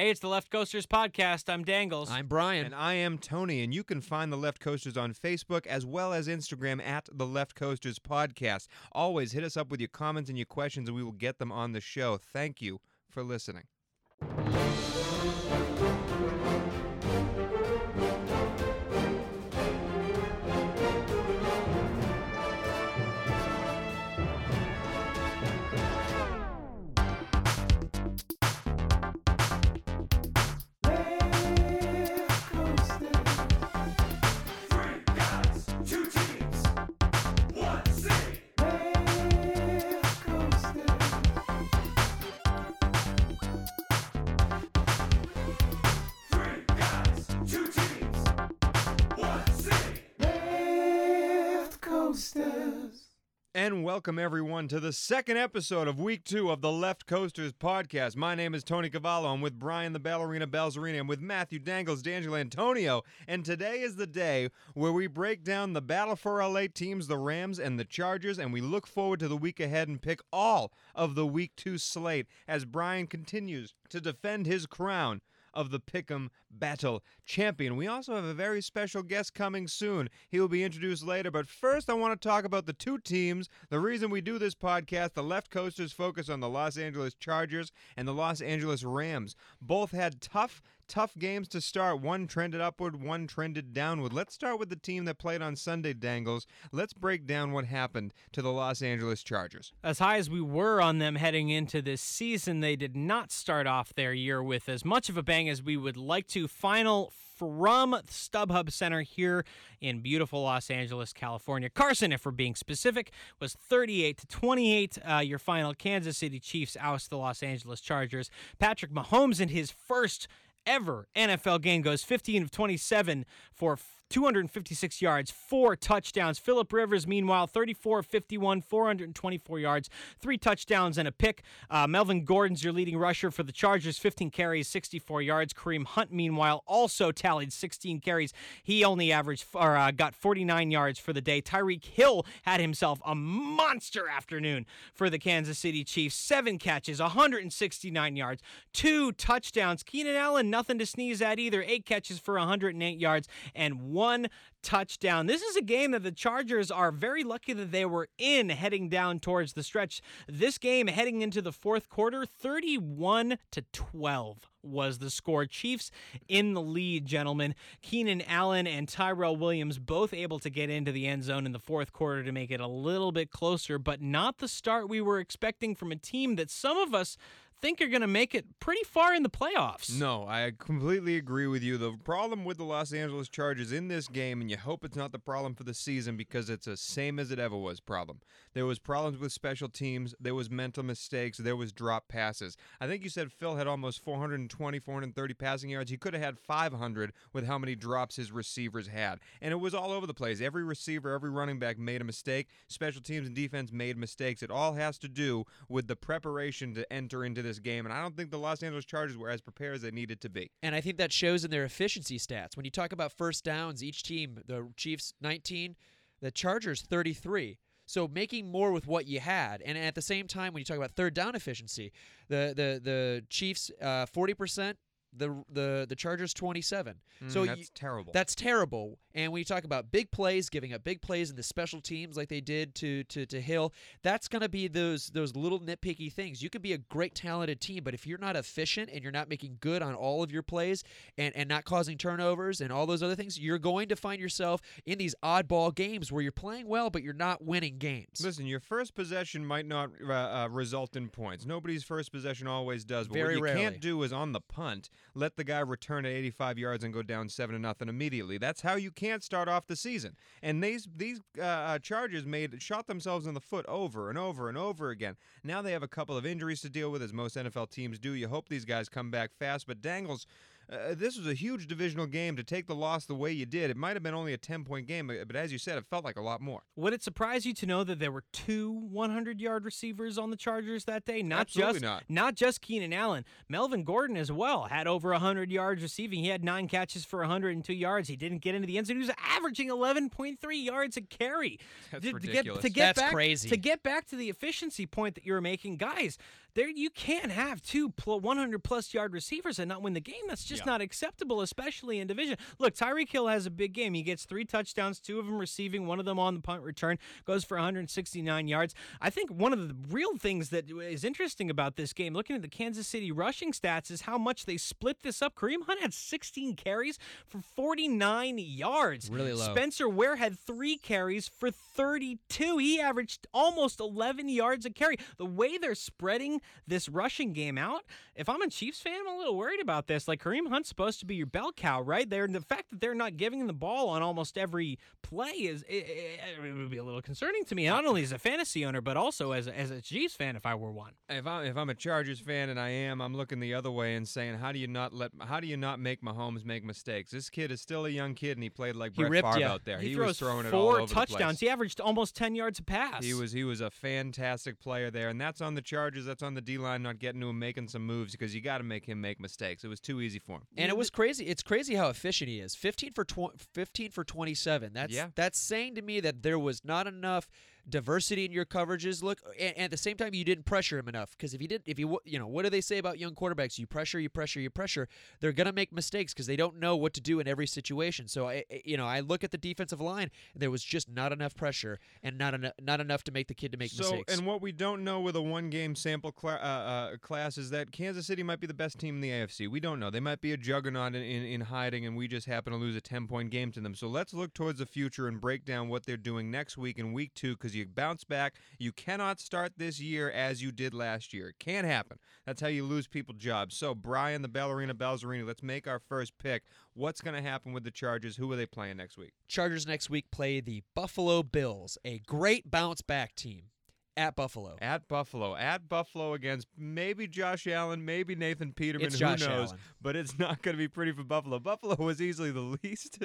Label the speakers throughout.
Speaker 1: Hey, it's the Left Coasters podcast. I'm Dangles.
Speaker 2: I'm Brian.
Speaker 3: And I am Tony, and you can find the Left Coasters on Facebook as well as Instagram at the Left Coasters Podcast. Always hit us up with your comments and your questions, and we will get them on the show. Thank you for listening. And welcome everyone to the second episode of week two of the Left Coasters podcast. My name is Tony Cavallo. I'm with Brian the Ballerina Balzarina. I'm with Matthew Dangles, D'Angelo Antonio. And today is the day where we break down the battle for LA teams, the Rams and the Chargers, and we look forward to the week ahead and pick all of the week two slate as Brian continues to defend his crown of the Pick'em Battle champion. We also have a very special guest coming soon. He will be introduced later, but first I want to talk about the two teams. The reason we do this podcast, the Left Coasters focus on the Los Angeles Chargers and the Los Angeles Rams. Both had tough tough games to start. One trended upward, one trended downward. Let's start with the team that played on Sunday, Dangles. Let's break down what happened to the Los Angeles Chargers.
Speaker 1: as high as we were on them heading into this season, they did not start off their year with as much of a bang as we would like to. Final from StubHub Center here in beautiful Los Angeles, California. Carson, if we're being specific, was 38 to 28. Uh, your final Kansas City Chiefs oust the Los Angeles Chargers. Patrick Mahomes in his first ever NFL game goes 15 of 27 for 256 yards, four touchdowns. Philip Rivers, meanwhile, 34 51, 424 yards, three touchdowns and a pick. Uh, Melvin Gordon's your leading rusher for the Chargers, 15 carries, 64 yards. Kareem Hunt, meanwhile, also tallied 16 carries. He only averaged or uh, got 49 yards for the day. Tyreek Hill had himself a monster afternoon for the Kansas City Chiefs. Seven catches, 169 yards, two touchdowns. Keenan Allen, nothing to sneeze at either. Eight catches for 108 yards and one touchdown. This is a game that the Chargers are very lucky that they were in heading down towards the stretch. This game heading into the fourth quarter, 31 to 12 was the score. Chiefs in the lead, gentlemen. Keenan Allen and Tyrell Williams both able to get into the end zone in the fourth quarter to make it a little bit closer, but not the start we were expecting from a team that some of us think are going to make it pretty far in the playoffs.
Speaker 3: No, I completely agree with you. The problem with the Los Angeles Chargers in this game, and you hope it's not the problem for the season because it's the same as it ever was problem. There was problems with special teams, there was mental mistakes, there was drop passes. I think you said Phil had almost 420, 430 passing yards. He could have had 500 with how many drops his receivers had. And it was all over the place. Every receiver, every running back made a mistake. Special teams and defense made mistakes. It all has to do with the preparation to enter into this game, and I don't think the Los Angeles Chargers were as prepared as they needed to be.
Speaker 2: And I think that shows in their efficiency stats. When you talk about first downs, each team, the Chiefs 19, the Chargers 33. So making more with what you had, and at the same time, when you talk about third down efficiency, the the the Chiefs uh, forty percent, the the the Chargers twenty seven. so
Speaker 3: Mm, that's
Speaker 2: you-
Speaker 3: terrible.
Speaker 2: That's terrible. And when you talk about big plays, giving up big plays in the special teams like they did to to, to Hill, that's going to be those those little nitpicky things. You could be a great talented team, but if you're not efficient and you're not making good on all of your plays and and not causing turnovers and all those other things, you're going to find yourself in these oddball games where you're playing well but you're not winning games.
Speaker 3: Listen, your first possession might not uh, uh, result in points. Nobody's first possession always does. But
Speaker 2: Very
Speaker 3: what you
Speaker 2: rarely.
Speaker 3: can't do is on the punt, let the guy return at 85 yards and go down seven to nothing immediately. That's how you can't start off the season. And these these uh, uh, Chargers made shot themselves in the foot over and over and over again. Now they have a couple of injuries to deal with, as most NFL teams do. You hope these guys come back fast. But Dangles, uh, this was a huge divisional game to take the loss the way you did. It might have been only a 10 point game, but, but as you said, it felt like a lot more.
Speaker 1: Would it surprise you to know that there were two 100 yard receivers on the Chargers that day? Not
Speaker 3: Absolutely
Speaker 1: just
Speaker 3: not.
Speaker 1: just Keenan Allen. Melvin Gordon as well had over 100 yards receiving. He had nine catches for 102 yards. He didn't get into the end zone. He was averaging 11.3 yards a carry.
Speaker 3: That's
Speaker 1: To- to get- To get,
Speaker 2: That's
Speaker 1: back,
Speaker 2: crazy.
Speaker 1: To get back to the efficiency point that you were making, guys, there you can't have two 100 plus yard receivers and not win the game. That's just
Speaker 3: Yeah.
Speaker 1: not acceptable, especially in division. Look, Tyreek Hill has a big game. He gets three touchdowns, two of them receiving, one of them on the punt return, goes for 169 yards. I think one of the real things that is interesting about this game, looking at the Kansas City rushing stats, is how much they split this up. Kareem Hunt had 16 carries for 49 yards.
Speaker 2: Really low.
Speaker 1: Spencer Ware had three carries for 32. He averaged almost 11 yards a carry. The way they're spreading this rushing game out, if I'm a Chiefs fan, I'm a little worried about this. Like Kareem Hunt's supposed to be your bell cow, right? They're the fact that they're not giving him the ball on almost every play is it, it, it would be a little concerning to me. Not only as a fantasy owner, but also as a, as a Chiefs fan, if I were one.
Speaker 3: If I'm if I'm a Chargers fan and I am, I'm looking the other way and saying, how do you not let how do you not make Mahomes make mistakes? This kid is still a young kid and he played like
Speaker 2: He
Speaker 3: Brett Favre out there.
Speaker 1: He,
Speaker 3: He, was throwing it
Speaker 1: four
Speaker 3: all over
Speaker 1: touchdowns. He averaged almost 10 yards a pass.
Speaker 3: He was he was a fantastic player there, and that's on the Chargers. That's on the D line not getting to him making some moves because you got to make him make mistakes. It was too easy for him.
Speaker 2: And it was crazy. It's crazy how efficient he is. 15 for tw- 15 for 27. That's
Speaker 3: Yeah.
Speaker 2: that's saying to me that there was not enough diversity in your coverages. Look, and, and at the same time, you didn't pressure him enough. Because if you did, if you you know, what do they say about young quarterbacks? You pressure, you pressure, you pressure. They're gonna make mistakes because they don't know what to do in every situation. So I, you know, I look at the defensive line. There was just not enough pressure and not enough not enough to make the kid to make
Speaker 3: so,
Speaker 2: mistakes.
Speaker 3: and what we don't know with a one-game sample cla- uh, uh, class is that Kansas City might be the best team in the AFC. We don't know. They might be a juggernaut in, in, in hiding, and we just happen to lose a 10-point game to them. So let's look towards the future and break down what they're doing next week in Week Two, because you bounce back. You cannot start this year as you did last year. It can't happen. That's how you lose people jobs. So Brian, the ballerina Balzerini, let's make our first pick. What's going to happen with the Chargers? Who are they playing next week?
Speaker 2: Chargers next week play the Buffalo Bills, a great bounce back team at Buffalo.
Speaker 3: At Buffalo. At Buffalo against maybe Josh Allen, maybe Nathan Peterman.
Speaker 2: It's
Speaker 3: who
Speaker 2: Josh
Speaker 3: knows?
Speaker 2: Allen.
Speaker 3: But it's not going to be pretty for Buffalo. Buffalo was easily the least.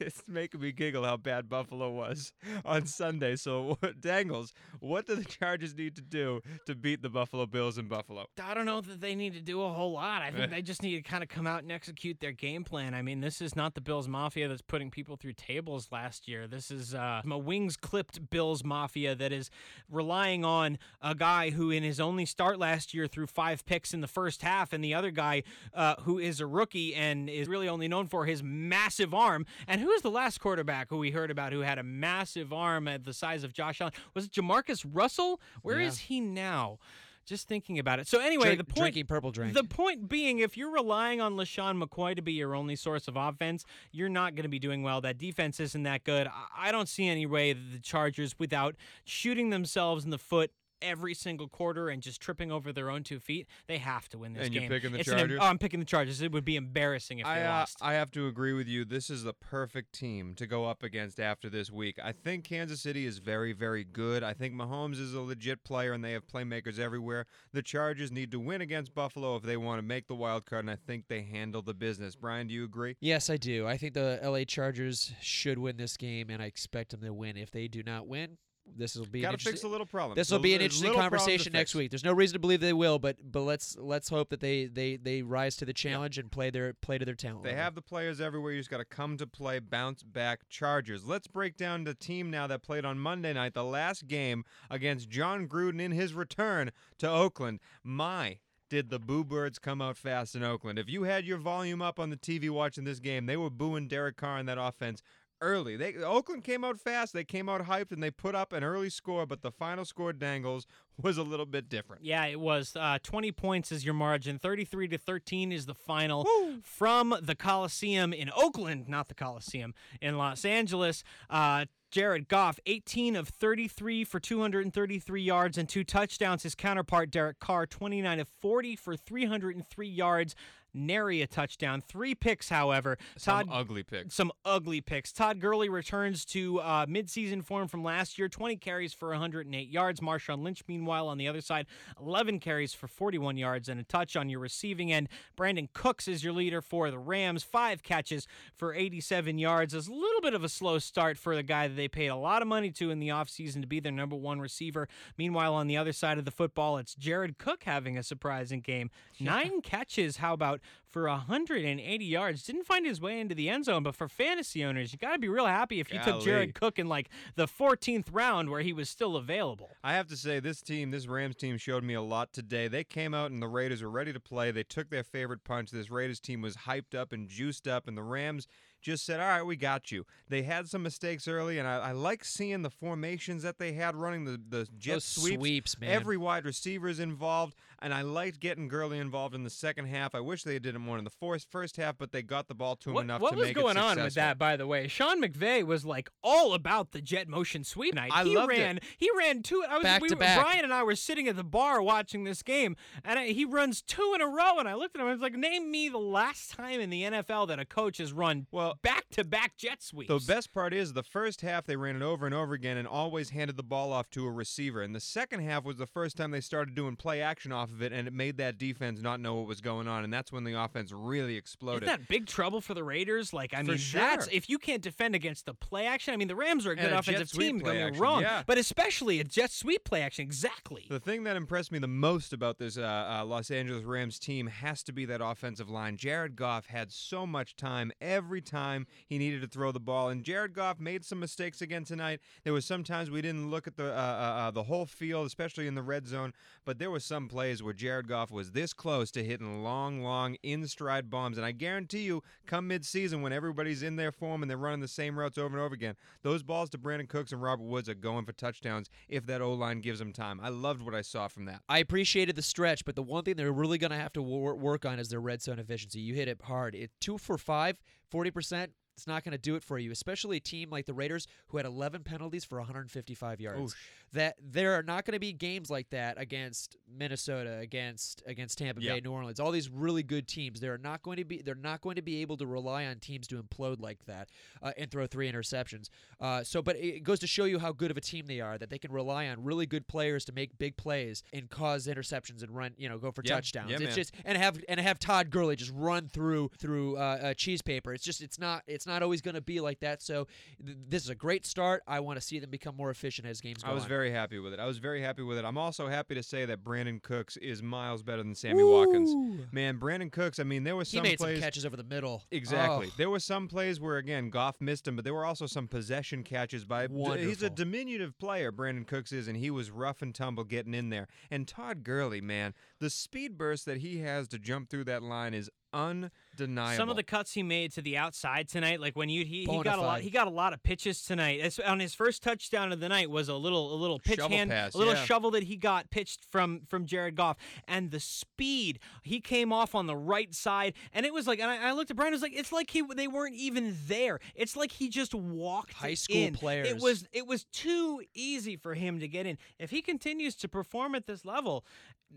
Speaker 3: it's making me giggle how bad Buffalo was on Sunday. So, Dangles, what do the Chargers need to do to beat the Buffalo Bills in Buffalo?
Speaker 1: I don't know that they need to do a whole lot. I think they just need to kind of come out and execute their game plan. I mean, this is not the Bills Mafia that's putting people through tables last year. This is uh, a wings clipped Bills Mafia that is relying on a guy who, in his only start last year, threw five picks in the first half, and the other guy uh, who is a rookie and is really only known for his massive arm. And who is the last quarterback who we heard about who had a massive arm at the size of Josh Allen? Was it JaMarcus Russell? Where is
Speaker 3: Yeah.
Speaker 1: he now? Just thinking about it. So anyway,
Speaker 2: Drink-
Speaker 1: the point
Speaker 2: drinking purple drink.
Speaker 1: the point being, if you're relying on LeSean McCoy to be your only source of offense, you're not going to be doing well. That defense isn't that good. I- I don't see any way that the Chargers, without shooting themselves in the foot every single quarter and just tripping over their own two feet, they have to win this
Speaker 3: And
Speaker 1: game.
Speaker 3: you're picking the
Speaker 1: It's an em-
Speaker 3: Chargers?
Speaker 1: oh, I'm picking the Chargers. It would be embarrassing if
Speaker 3: I,
Speaker 1: they
Speaker 3: uh,
Speaker 1: lost.
Speaker 3: I have to agree with you. This is the perfect team to go up against after this week. I think Kansas City is very, very good. I think Mahomes is a legit player, and they have playmakers everywhere. The Chargers need to win against Buffalo if they want to make the wild card, and I think they handle the business. Brian, do you agree?
Speaker 2: Yes, I do. I think the LA Chargers should win this game, and I expect them to win. If they do not win, this will be an
Speaker 3: Got to fix
Speaker 2: interesting-
Speaker 3: a little problem.
Speaker 2: This will be an interesting
Speaker 3: little problem to
Speaker 2: conversation next week. There's no reason to believe they will, but but let's let's hope that they they they rise to the challenge and play their play to their talent.
Speaker 3: They
Speaker 2: level.
Speaker 3: have the players everywhere. You just got to come to play, bounce back Chargers. Let's break down the team now that played on Monday night, the last game against Jon Gruden in his return to Oakland. My. Did the Boo Birds come out fast in Oakland? If you had your volume up on the TV watching this game, they were booing Derek Carr in that offense early. They Oakland came out fast. They came out hyped and they put up an early score, but the final score dangles was a little bit different.
Speaker 1: Yeah, it was. Uh, 20 points is your margin. 33 to 13 is the final from the Coliseum in Oakland, not the Coliseum in Los Angeles. Uh, Jared Goff, 18 of 33 for 233 yards and two touchdowns. His counterpart, Derek Carr, 29 of 40 for 303 yards. Nary a touchdown. Three picks, however.
Speaker 3: Some ugly picks.
Speaker 1: some ugly picks. Todd Gurley returns to uh, midseason form from last year 20 carries for 108 yards. Marshawn Lynch, meanwhile, on the other side, 11 carries for 41 yards and a touch on your receiving end. Brandin Cooks is your leader for the Rams, five catches for 87 yards. It's a little bit of a slow start for the guy that they paid a lot of money to in the offseason to be their number one receiver. Meanwhile, on the other side of the football, it's Jared Cook having a surprising game. Nine catches, how about for 180 yards. Didn't find his way into the end zone, but for fantasy owners, you got to be real happy if you took Jared Cook in like the 14th round where he was still available.
Speaker 3: I have to say, this team, this Rams team, showed me a lot today. They came out and the Raiders were ready to play. They took their favorite punch. This Raiders team was hyped up and juiced up, and the Rams just said, "All right, we got you." They had some mistakes early, and I, I like seeing the formations that they had running the the jet
Speaker 2: Those
Speaker 3: sweeps.
Speaker 2: sweeps, man.
Speaker 3: Every wide receiver is involved, and I liked getting Gurley involved in the second half. I wish they did it more in the first first half, but they got the ball to him
Speaker 1: What,
Speaker 3: enough
Speaker 1: what
Speaker 3: to make it What was going
Speaker 1: on with that, by the way? Sean McVay was like all about the jet motion sweep night.
Speaker 3: I
Speaker 1: he
Speaker 3: loved it.
Speaker 1: ran, he ran two. I was
Speaker 2: Back
Speaker 1: we,
Speaker 2: to
Speaker 1: were-
Speaker 2: back.
Speaker 1: Brian and I were sitting at the bar watching this game, and I, he runs two in a row. And I looked at him. I was like, "Name me the last time in the NFL that a coach has run
Speaker 3: Well,
Speaker 1: back to back jet sweeps."
Speaker 3: The best part is the first half they ran it over and over again and always handed the ball off to a receiver. And the second half was the first time they started doing play action off of it, and it made that defense not know what was going on. And that's when the offense really exploded.
Speaker 1: Isn't that big trouble for the Raiders? Like, I
Speaker 3: For
Speaker 1: mean, that's if you can't defend against the play action. I mean, the Rams are a good
Speaker 3: And
Speaker 1: offensive team. Don't get me
Speaker 3: action,
Speaker 1: wrong,
Speaker 3: yeah.
Speaker 1: but especially a jet sweep play action. Exactly.
Speaker 3: The thing that impressed me the most about this uh, uh, Los Angeles Rams team has to be that offensive line. Jared Goff had so much time every time he needed to throw the ball, and Jared Goff made some mistakes again tonight. There was sometimes we didn't look at the uh, uh, uh, the whole field, especially in the red zone, but there was some plays where Jared Goff was this close to hitting long, long in stride bombs, and I guarantee you, come mid-season when everybody's in their form and they're running the same routes over and over again, those balls to Brandin Cooks and Robert Woods are going for touchdowns if that O line gives them time. I loved what I saw from that.
Speaker 2: I appreciated the stretch, but the one thing they're really going to have to wor- work on is their red zone efficiency. You hit it hard. It two for five, 40%. It's not going to do it for you, especially a team like the Raiders who had 11 penalties for 155 yards. That there are not going to be games like that against Minnesota, against against Tampa. Bay, New Orleans. All these really good teams. They're not going to be. They're not going to be able to rely on teams to implode like that uh, and throw three interceptions. Uh, so, but it goes to show you how good of a team they are that they can rely on really good players to make big plays and cause interceptions and run. You know, go for
Speaker 3: Yeah.
Speaker 2: touchdowns.
Speaker 3: Yeah,
Speaker 2: it's
Speaker 3: man.
Speaker 2: just and have and have Todd Gurley just run through through uh, uh, cheese paper. It's just it's not it's not always going to be like that. So th- this is a great start. I want to see them become more efficient as games go
Speaker 3: I was
Speaker 2: on.
Speaker 3: very happy with it. I was very happy with it. I'm also happy to say that Brandin Cooks is miles better than Sammy Watkins. Man, Brandin Cooks, I mean, there was
Speaker 2: He
Speaker 3: some
Speaker 2: made
Speaker 3: plays
Speaker 2: some catches over the middle.
Speaker 3: Exactly.
Speaker 2: Oh.
Speaker 3: There were some plays where again Goff missed him, but there were also some possession catches by. Wonderful. He's a diminutive player, Brandin Cooks is, and he was rough and tumble getting in there. And Todd Gurley, man, the speed burst that he has to jump through that line is undeniable.
Speaker 1: Some of the cuts he made to the outside tonight, like when you he, he got a lot he got a lot of pitches tonight. On his first touchdown of the night was a little a little pitch
Speaker 3: Shovel
Speaker 1: hand,
Speaker 3: pass,
Speaker 1: a little
Speaker 3: yeah.
Speaker 1: shovel that he got pitched from from Jared Goff, and the speed he came off on the right side, and it was like, and I, I looked at Brian, it was like it's like he they weren't even there. It's like he just walked
Speaker 2: High school
Speaker 1: in. It was it was too easy for him to get in. If he continues to perform at this level.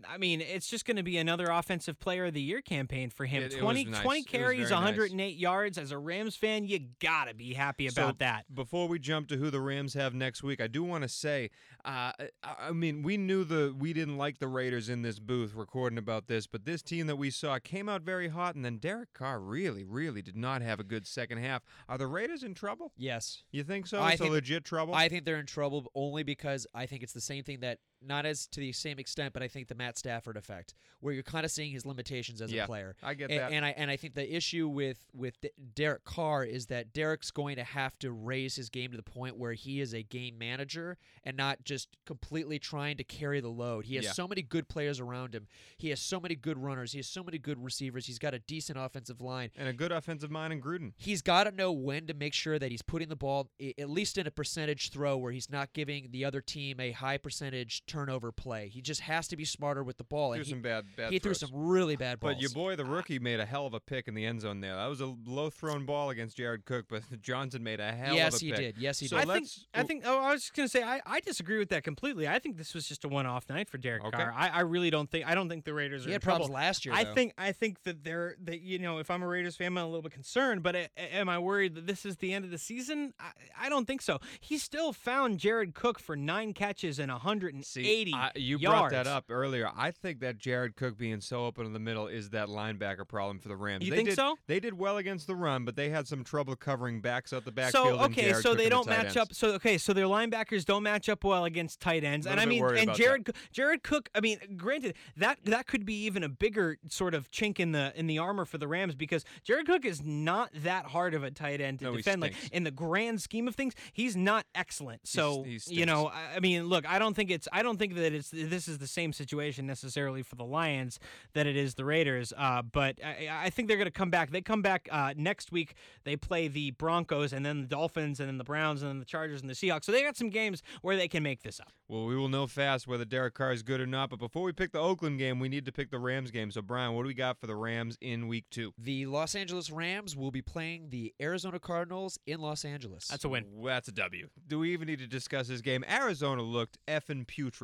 Speaker 1: I mean, it's just going to be another offensive player of the year campaign for him.
Speaker 3: It- it was nice.
Speaker 1: 20
Speaker 3: It was
Speaker 1: carries,
Speaker 3: very nice.
Speaker 1: 108 yards. As a Rams fan, you got to be happy
Speaker 3: So,
Speaker 1: about that.
Speaker 3: Before we jump to who the Rams have next week, I do want to say, uh, I I mean, we knew the we didn't like the Raiders in this booth recording about this, but this team that we saw came out very hot, and then Derek Carr really, really did not have a good second half. Are the Raiders in trouble?
Speaker 2: Yes.
Speaker 3: You think so?
Speaker 2: I
Speaker 3: it's
Speaker 2: think-
Speaker 3: a legit trouble.
Speaker 2: I think they're in trouble only because I think it's the same thing that not as to the same extent, but I think the Matt Stafford effect, where you're kind of seeing his limitations as
Speaker 3: Yeah,
Speaker 2: a player.
Speaker 3: I get
Speaker 2: A-
Speaker 3: that.
Speaker 2: And I and I think the issue with with Derek Carr is that Derek's going to have to raise his game to the point where he is a game manager and not just completely trying to carry the load. He has
Speaker 3: Yeah.
Speaker 2: so many good players around him. He has so many good runners. He has so many good receivers. He's got a decent offensive line.
Speaker 3: and a good offensive mind in Gruden.
Speaker 2: He's got to know when to make sure that he's putting the ball at least in a percentage throw where he's not giving the other team a high percentage turnover play. He just has to be smarter with the ball.
Speaker 3: Threw
Speaker 2: he,
Speaker 3: some bad, bad.
Speaker 2: he threw
Speaker 3: throws.
Speaker 2: some really bad balls.
Speaker 3: But your boy, the rookie, made a hell of a pick in the end zone there. That was a low thrown ball against Jared Cook, but Johnson made a hell
Speaker 2: yes,
Speaker 3: of a pick.
Speaker 2: Yes, he did. Yes, he
Speaker 3: So
Speaker 1: I
Speaker 2: did.
Speaker 1: think.
Speaker 3: let's-
Speaker 1: I think. Oh, I was just gonna say. I, I disagree with that completely. I think this was just a one-off night for Derek
Speaker 3: Okay.
Speaker 1: Carr. I, I really don't think. I don't think the Raiders are
Speaker 2: he
Speaker 1: in
Speaker 2: had problems
Speaker 1: trouble.
Speaker 2: last year.
Speaker 1: I
Speaker 2: though.
Speaker 1: think. I think that they're. That you know, if I'm a Raiders fan, I'm a little bit concerned. But a- a- am I worried that this is the end of the season? I, I don't think so. He still found Jared Cook for nine catches and 180
Speaker 3: See,
Speaker 1: 80
Speaker 3: I- you
Speaker 1: yards.
Speaker 3: brought that up earlier. I think that Jared Cook being so open in the middle is that linebacker problem for the Rams.
Speaker 1: You
Speaker 3: they
Speaker 1: think
Speaker 3: did,
Speaker 1: so?
Speaker 3: They did well against the run, but they had some trouble covering backs out the
Speaker 1: So
Speaker 3: backfield. and
Speaker 1: okay, so
Speaker 3: Cook
Speaker 1: they don't
Speaker 3: tight
Speaker 1: match
Speaker 3: ends.
Speaker 1: up. So okay, so their linebackers don't match up well against tight ends, and I mean, and Jared Coo- Jared Cook. I mean, granted that that could be even a bigger sort of chink in the in the armor for the Rams because Jared Cook is not that hard of a tight end to
Speaker 3: No,
Speaker 1: defend. Like in the grand scheme of things, he's not excellent. So
Speaker 3: he
Speaker 1: you know, I, I mean, look, I don't think it's I don't think that it's this is the same situation necessarily for the Lions that it is the Raiders. Uh, but I, I think they're going to come back. They come back uh, next week. They play the Broncos and then the Dolphins and then the Browns and then the Chargers and the Seahawks. So they got some games where they can make this up.
Speaker 3: Well, we will know fast whether Derek Carr is good or not. But before we pick the Oakland game, we need to pick the Rams game. So, Brian, what do we got for the Rams in week two?
Speaker 2: The Los Angeles Rams will be playing the Arizona Cardinals in Los Angeles.
Speaker 1: That's a win.
Speaker 3: Well, that's a W. Do we even need to discuss this game? Arizona looked effing putrid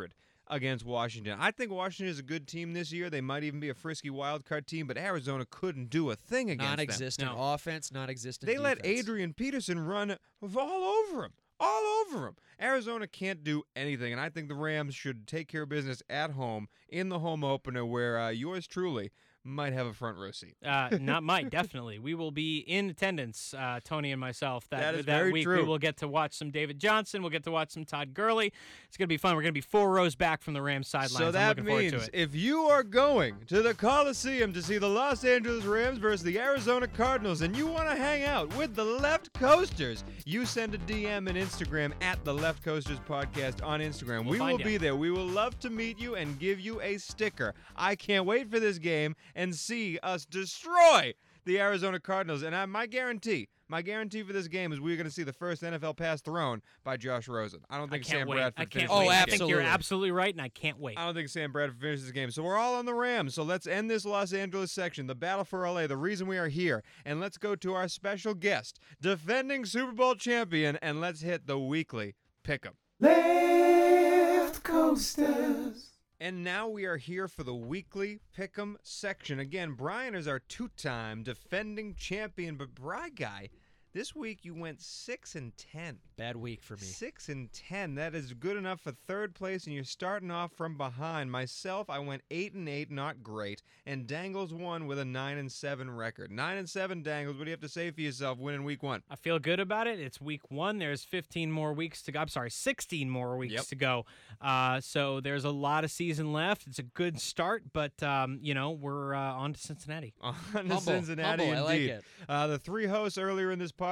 Speaker 3: against Washington. I think Washington is a good team this year. They might even be a frisky wild card team, but Arizona couldn't do a thing against them.
Speaker 2: non-existent
Speaker 1: No.
Speaker 2: offense, non-existent.
Speaker 3: They let. Adrian Peterson run all over him. All over him. Arizona can't do anything, and I think the Rams should take care of business at home in the home opener where uh, yours truly might have a front row seat.
Speaker 1: Uh, not might definitely. We will be in attendance, uh, Tony and myself. That
Speaker 3: That is
Speaker 1: that
Speaker 3: very
Speaker 1: week
Speaker 3: true.
Speaker 1: we will get to watch some David Johnson. We'll get to watch some Todd Gurley. It's gonna be fun. We're gonna be four rows back from the Rams sidelines.
Speaker 3: So
Speaker 1: I'm
Speaker 3: that means
Speaker 1: to it.
Speaker 3: if you are going to the Coliseum to see the Los Angeles Rams versus the Arizona Cardinals and you want to hang out with the Left Coasters, you send a DM and Instagram at the Left Coasters Podcast on Instagram.
Speaker 1: We'll
Speaker 3: we will
Speaker 1: ya.
Speaker 3: be there. We will love to meet you and give you a sticker. I can't wait for this game and see us destroy the Arizona Cardinals. And I, my guarantee, my guarantee for this game is we're going to see the first NFL pass thrown by Josh Rosen. I don't
Speaker 1: I
Speaker 3: think
Speaker 1: can't
Speaker 3: Sam
Speaker 1: wait.
Speaker 3: Bradford
Speaker 1: I can't
Speaker 3: finishes
Speaker 2: Oh,
Speaker 1: wait.
Speaker 3: this
Speaker 1: I think you're
Speaker 2: absolutely.
Speaker 1: absolutely right, and I can't wait.
Speaker 3: I don't think Sam Bradford finishes this game. So we're all on the Rams. So let's end this Los Angeles section, the battle for LA, the reason we are here. And let's go to our special guest, defending Super Bowl champion, and let's hit the weekly pick 'em.
Speaker 4: Left coasters.
Speaker 3: And now we are here for the weekly pick 'em section. Again, Brian is our two-time defending champion, but Bry Guy, this week you went six and ten.
Speaker 2: Bad week for me.
Speaker 3: Six and ten. That is good enough for third place, and you're starting off from behind. Myself, I went eight and eight, not great, and Dangles won with a nine and seven record. Nine and seven, Dangles. What do you have to say for yourself winning week one?
Speaker 1: I feel good about it. It's week one. There's 15 more weeks to go. I'm sorry, 16 more weeks
Speaker 3: Yep.
Speaker 1: to go. Uh, so there's a lot of season left. It's a good start, but um, you know we're uh, on to Cincinnati.
Speaker 3: On to. Cincinnati,
Speaker 2: Humble. I like it.
Speaker 3: Uh, the three hosts earlier in this podcast,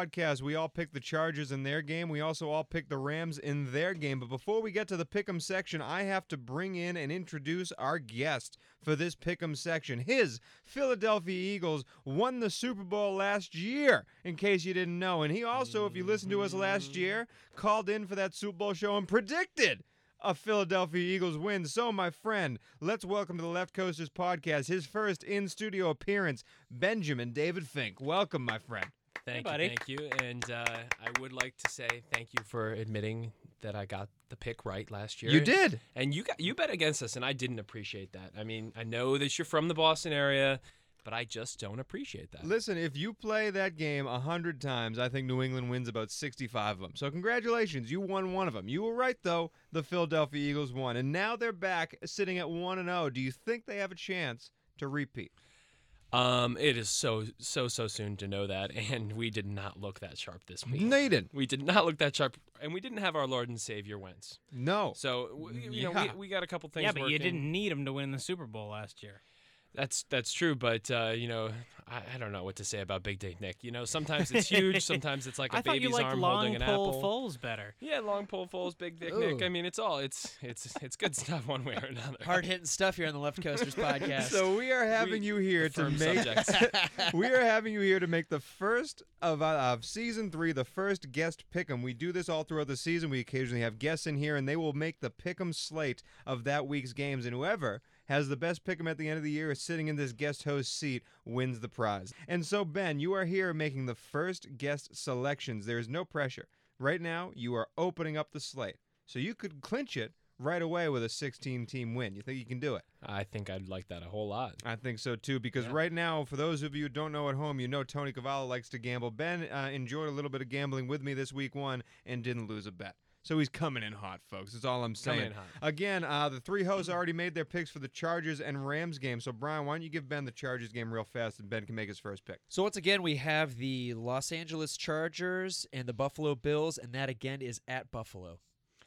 Speaker 3: we all picked the Chargers in their game. We also all picked the Rams in their game. But before we get to the pick'em section, I have to bring in and introduce our guest for this pick'em section. His Philadelphia Eagles won the Super Bowl last year, in case you didn't know. And he also, if you listened to us last year, called in for that Super Bowl show and predicted a Philadelphia Eagles win. So, my friend, let's welcome to the Left Coasters podcast his first in studio appearance, Benjamin David Fink. Welcome, my friend.
Speaker 5: Thank
Speaker 1: buddy.
Speaker 5: you, thank you, and uh, I would like to say thank you for admitting that I got the pick right last year.
Speaker 3: You did.
Speaker 5: and you got you bet against us, and I didn't appreciate that. I mean, I know that you're from the Boston area, but I just don't appreciate that.
Speaker 3: Listen, if you play that game a hundred times, I think New England wins about sixty-five of them. So congratulations, you won one of them. You were right though. The Philadelphia Eagles won, and now they're back, sitting at one and zero. Do you think they have a chance to repeat?
Speaker 5: Um, it is so so so soon to know that, and we did not look that sharp this week.
Speaker 3: No, you didn't.
Speaker 5: We did not look that sharp, and we didn't have our Lord and Savior Wentz.
Speaker 3: No.
Speaker 5: So w- you know,
Speaker 3: Yeah.
Speaker 5: we, we got a couple things.
Speaker 1: yeah, but you
Speaker 5: working.
Speaker 1: didn't need him to win the Super Bowl last year.
Speaker 5: That's that's true, but uh, you know, I, I don't know what to say about Big Dick Nick. You know, sometimes it's huge, sometimes it's like a
Speaker 1: I thought
Speaker 5: baby's
Speaker 1: you liked
Speaker 5: arm
Speaker 1: long
Speaker 5: holding an
Speaker 1: pull
Speaker 5: apple.
Speaker 1: Foles better.
Speaker 5: Yeah, long pole Foles, big dick Nick. I mean, it's all it's it's it's good stuff one way or another.
Speaker 2: Hard hitting stuff here on the Left Coasters podcast.
Speaker 3: So we are having
Speaker 5: We-
Speaker 3: you here to make we are having you here to make the first of, uh, of season three, the first guest pick'em. We do this all throughout the season. We occasionally have guests in here, and they will make the pick'em slate of that week's games. And whoever has the best pick'em at the end of the year, is sitting in this guest host seat, wins the prize. And so, Ben, you are here making the first guest selections. There is no pressure. Right now, you are opening up the slate, so you could clinch it right away with a 16-team win. You think you can do it?
Speaker 5: I think I'd like that a whole lot.
Speaker 3: I think so too, because
Speaker 5: Yeah.
Speaker 3: right now, for those of you who don't know at home, you know Tony Cavallo likes to gamble. Ben uh, enjoyed a little bit of gambling with me this week one and didn't lose a bet. So he's coming in hot, folks. That's all I'm saying.
Speaker 5: Coming in hot.
Speaker 3: Again, uh, the three hosts already made their picks for the Chargers and Rams game. So Brian, why don't you give Ben the Chargers game real fast, and Ben can make his first pick.
Speaker 2: So once again, we have the Los Angeles Chargers and the Buffalo Bills, and that again is at Buffalo.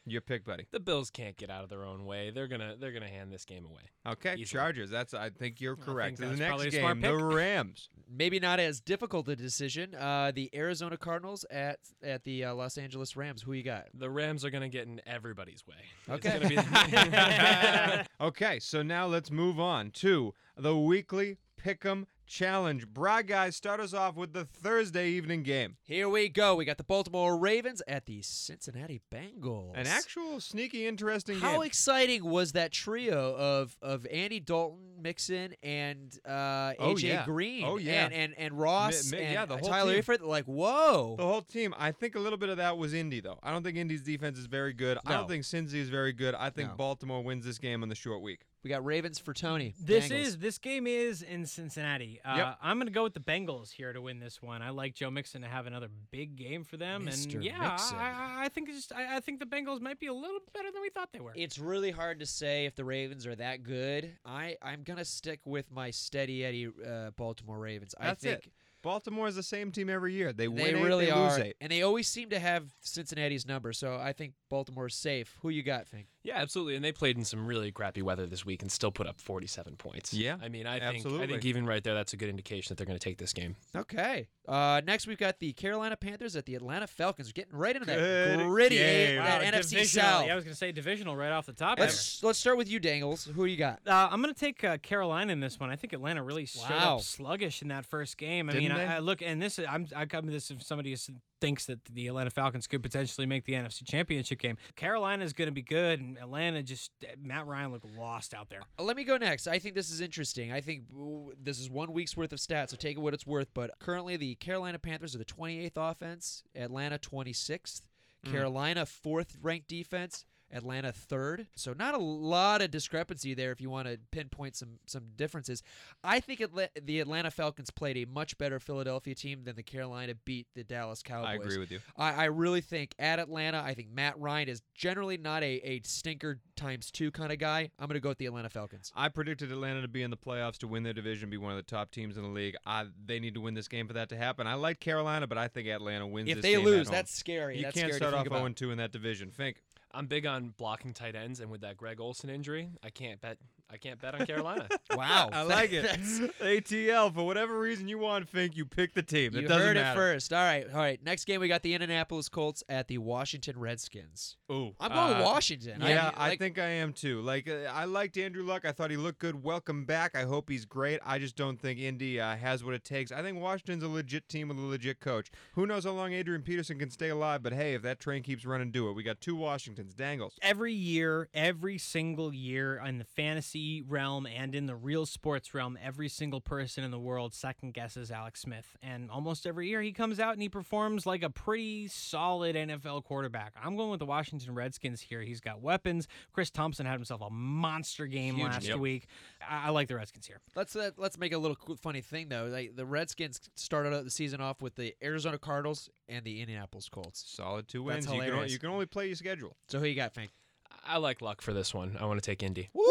Speaker 3: Your pick, buddy.
Speaker 5: The Bills can't get out of their own way. They're gonna they're gonna hand this game away.
Speaker 3: Okay,
Speaker 5: Easily.
Speaker 3: Chargers. That's I think you're
Speaker 1: think
Speaker 3: correct. the next game,
Speaker 1: smart
Speaker 3: the. Rams.
Speaker 2: Maybe not as difficult a decision. Uh, the Arizona Cardinals at at the uh, Los Angeles Rams. Who you got?
Speaker 5: The Rams are gonna get in everybody's way.
Speaker 2: Okay.
Speaker 5: gonna be-
Speaker 3: okay, so now let's move on to the weekly Pick'em Challenge. Bra guys, start us off with the Thursday evening game.
Speaker 2: Here we go. We got the Baltimore Ravens at the Cincinnati Bengals.
Speaker 3: An actual sneaky, interesting
Speaker 2: How
Speaker 3: game.
Speaker 2: How exciting was that trio of of Andy Dalton, Mixon, and uh, AJ
Speaker 3: Oh, yeah.
Speaker 2: Green?
Speaker 3: Oh, yeah.
Speaker 2: and and, and Ross and
Speaker 3: yeah, the whole
Speaker 2: Tyler
Speaker 3: team.
Speaker 2: Eifert. Like, whoa!
Speaker 3: the whole team. I think a little bit of that was Indy, though. I don't think Indy's defense is very good. I don't think Cincy is very good. I think
Speaker 2: No.
Speaker 3: Baltimore wins this game on the short week.
Speaker 2: We got Ravens for Tony.
Speaker 1: This
Speaker 2: Bengals.
Speaker 1: is this game is in Cincinnati. Uh,
Speaker 3: Yep.
Speaker 1: I'm going to go with the Bengals here to win this one. I like Joe Mixon to have another big game for them,
Speaker 2: Mr.
Speaker 1: and yeah,
Speaker 2: Mixon.
Speaker 1: I, I, I think it's just, I, I think the Bengals might be a little better than we thought they were.
Speaker 2: It's really hard to say if the Ravens are that good. I I'm gonna stick with my steady Eddie uh, Baltimore Ravens.
Speaker 3: That's
Speaker 2: I
Speaker 3: it.
Speaker 2: Think
Speaker 3: Baltimore is the same team every year. They,
Speaker 2: they
Speaker 3: win eight,
Speaker 2: really
Speaker 3: they
Speaker 2: are,
Speaker 3: lose eight.
Speaker 2: and they always seem to have Cincinnati's number. So I think Baltimore's safe. Who you got, Fink?
Speaker 5: yeah, absolutely. And they played in some really crappy weather this week and still put up 47 points.
Speaker 3: Yeah,
Speaker 5: I mean, I think I think even right there, that's a good indication that they're gonna take this game.
Speaker 2: Okay. Uh, next we've got the Carolina Panthers at the Atlanta Falcons. We're getting right into that
Speaker 3: Good
Speaker 2: gritty
Speaker 3: game.
Speaker 2: that
Speaker 1: Wow,
Speaker 2: NFC
Speaker 1: divisional.
Speaker 2: South.
Speaker 1: Yeah, I was going to say divisional right off the top.
Speaker 2: Let's let's start with you, Dangles. Who you got?
Speaker 1: Uh, I'm going to take uh, Carolina in this one. I think Atlanta really showed
Speaker 2: Wow.
Speaker 1: up sluggish in that first game. I
Speaker 3: Didn't
Speaker 1: mean,
Speaker 3: they?
Speaker 1: I, look and this. I'm I come to this if somebody is, thinks that the Atlanta Falcons could potentially make the NFC Championship game. Carolina is going to be good, and Atlanta just Matt Ryan looked lost out there.
Speaker 2: Uh, Let me go next. I think this is interesting. I think this is one week's worth of stats, so take it what it's worth. But currently, the Carolina Panthers are the 28th offense, Atlanta 26th, Carolina fourth ranked defense. Atlanta third, so not a lot of discrepancy there. If you want to pinpoint some some differences, I think Atla- the Atlanta Falcons played a much better Philadelphia team than the Carolina beat the Dallas Cowboys.
Speaker 3: I agree with you.
Speaker 2: I, I really think at Atlanta, I think Matt Ryan is generally not a, a stinker times two kind of guy. I'm going to go with the Atlanta Falcons.
Speaker 3: I predicted Atlanta to be in the playoffs to win their division, be one of the top teams in the league. I, they need to win this game for that to happen. I like Carolina, but I think Atlanta wins.
Speaker 2: If
Speaker 3: this
Speaker 2: they lose, that's scary.
Speaker 3: you
Speaker 2: that's
Speaker 3: can't
Speaker 2: scary
Speaker 3: start
Speaker 2: to
Speaker 3: off
Speaker 2: think about.
Speaker 3: 0 2 in that division. Fink.
Speaker 5: I'm big on blocking tight ends, and with that Greg Olsen injury, I can't bet. I can't bet on Carolina.
Speaker 2: Wow,
Speaker 3: I like it. ATL. For whatever reason you want, Fink, you pick the team. It
Speaker 2: you
Speaker 3: doesn't
Speaker 2: heard
Speaker 3: matter.
Speaker 2: it first. All right, all right. Next game, we got the Indianapolis Colts at the Washington Redskins.
Speaker 3: Ooh,
Speaker 2: I'm going
Speaker 3: uh,
Speaker 2: Washington.
Speaker 3: Yeah,
Speaker 2: I,
Speaker 3: I, think I am too. Like, uh, I liked Andrew Luck. I thought he looked good. Welcome back. I hope he's great. I just don't think Indy uh, has what it takes. I think Washington's a legit team with a legit coach. Who knows how long Adrian Peterson can stay alive? But hey, if that train keeps running, do it. We got two Washingtons. Dangles.
Speaker 1: every year, every single year in the fantasy realm and in the real sports realm, every single person in the world second guesses Alex Smith. And almost every year he comes out and he performs like a pretty solid NFL quarterback. I'm going with the Washington Redskins here. He's got weapons. Chris Thompson had himself a monster game
Speaker 2: Huge
Speaker 1: last
Speaker 3: game.
Speaker 1: week. I, I like the Redskins here.
Speaker 2: let's uh, let's make a little funny thing though. Like the Redskins started out the season off with the Arizona Cardinals and the Indianapolis Colts.
Speaker 3: Solid two
Speaker 2: That's
Speaker 3: wins. You can, only, you can only play your schedule.
Speaker 2: So who you got, Fink?
Speaker 5: I like Luck for this one. I want to take Indy.
Speaker 3: Woo!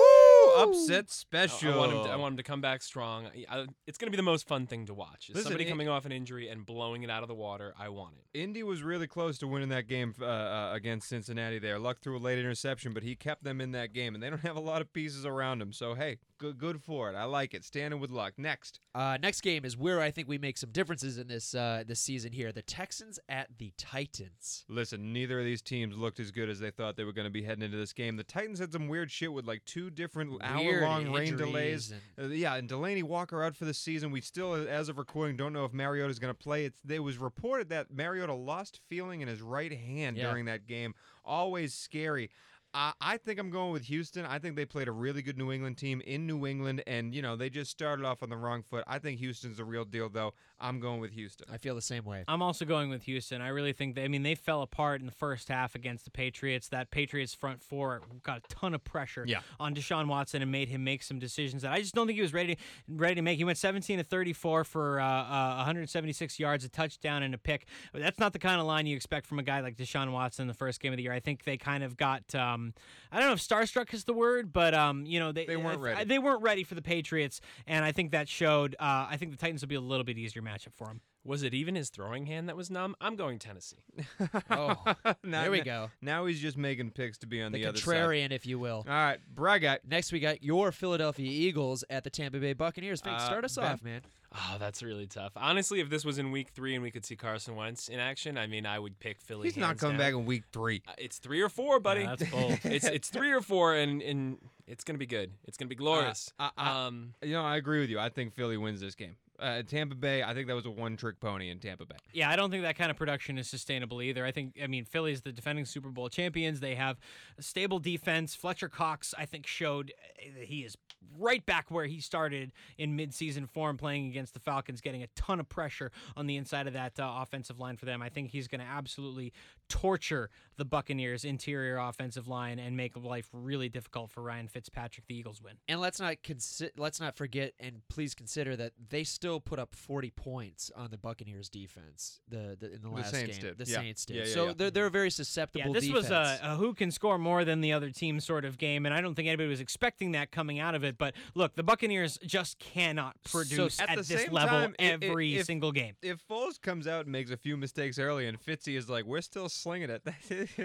Speaker 3: Upset
Speaker 5: I-
Speaker 3: special.
Speaker 5: I want him. To, I want him to come back strong. I- I- it's going to be the most fun thing to watch. Is
Speaker 3: Listen,
Speaker 5: somebody
Speaker 3: it-
Speaker 5: coming off an injury and blowing it out of the water. I want it.
Speaker 3: Indy was really close to winning that game uh, uh, against Cincinnati there. Luck threw a late interception, but he kept them in that game, and they don't have a lot of pieces around him. So, hey, good, good for it. I like it. Standing with Luck. Next.
Speaker 2: Uh, next game is where I think we make some differences in this uh, this season here. The Texans at the Titans.
Speaker 3: Listen, neither of these teams looked as good as they thought they were going to be heading into this game. The Titans had some weird shit with like two different
Speaker 2: Weird
Speaker 3: hour-long rain delays.
Speaker 2: and-
Speaker 3: Uh, yeah, and Delanie Walker out for the season. We still, as of recording, don't know if Mariota is going to play. It's, it was reported that Mariota lost feeling in his right hand
Speaker 2: Yeah.
Speaker 3: during that game. Always scary. I, I think I'm going with Houston. I think they played a really good New England team in New England, and you know they just started off on the wrong foot. I think Houston's the real deal, though. I'm going with Houston.
Speaker 2: I feel the same way.
Speaker 1: I'm also going with Houston. I really think they, I mean, they fell apart in the first half against the Patriots. That Patriots front four got a ton of pressure
Speaker 3: Yeah.
Speaker 1: on Deshaun Watson and made him make some decisions that I just don't think he was ready ready to make. He went 17 to 34 for uh, uh, 176 yards, a touchdown, and a pick. That's not the kind of line you expect from a guy like Deshaun Watson in the first game of the year. I think they kind of got, um, I don't know if starstruck is the word, but um, you know, they
Speaker 3: They weren't
Speaker 1: I-
Speaker 3: ready.
Speaker 1: They weren't ready for the Patriots, and I think that showed. Uh, I think the Titans will be a little bit easier matchup for them.
Speaker 5: Was it even his throwing hand that was numb? I'm going Tennessee.
Speaker 2: Oh,
Speaker 3: Now-
Speaker 2: there we go.
Speaker 3: Now he's just making picks to be on
Speaker 2: The, other side
Speaker 3: the, other
Speaker 2: contrarian, if you will.
Speaker 3: All right, Bragat.
Speaker 2: Next, we got your Philadelphia Eagles at the Tampa Bay Buccaneers. Fink,
Speaker 3: Uh,
Speaker 2: start us
Speaker 3: Ben-
Speaker 2: off, man.
Speaker 5: Oh, that's really tough. Honestly, if this was in week three and we could see Carson Wentz in action, I mean, I would pick Philly.
Speaker 3: He's not coming
Speaker 5: down.
Speaker 3: back in week three.
Speaker 5: Uh, It's three or four, buddy.
Speaker 1: Yeah, that's bold.
Speaker 5: it's it's three or four, and and it's gonna be good. It's gonna be glorious.
Speaker 3: I- I-
Speaker 5: um,
Speaker 3: You know, I agree with you. I think Philly wins this game. Uh, Tampa Bay, I think that was a one-trick pony in Tampa Bay.
Speaker 1: Yeah, I don't think that kind of production is sustainable either. I think, I mean, Philly's the defending Super Bowl champions. They have a stable defense. Fletcher Cox, I think, showed uh, that he is right back where he started in midseason form, playing against the Falcons, getting a ton of pressure on the inside of that uh, offensive line for them. I think he's going to absolutely torture the Buccaneers' interior offensive line and make life really difficult for Ryan Fitzpatrick. The Eagles win.
Speaker 2: And let's not consi- let's not forget and please consider that they still put up 40 points on the Buccaneers defense the, the in the last
Speaker 3: Saints
Speaker 2: game.
Speaker 3: did.
Speaker 2: The
Speaker 3: Yeah.
Speaker 2: Saints did.
Speaker 3: Yeah, yeah,
Speaker 2: so
Speaker 3: yeah.
Speaker 2: they're they're a very susceptible
Speaker 1: Yeah, this uh,
Speaker 2: defense.
Speaker 1: was a, a who can score more than the other team sort of game, and I don't think anybody was expecting that coming out of it. But look, the Buccaneers just cannot produce
Speaker 3: at
Speaker 1: at, this level
Speaker 3: time, i- i-
Speaker 1: every
Speaker 3: if-
Speaker 1: single game.
Speaker 3: If Foles comes out and makes a few mistakes early, and Fitzy is like, "We're still slinging it,"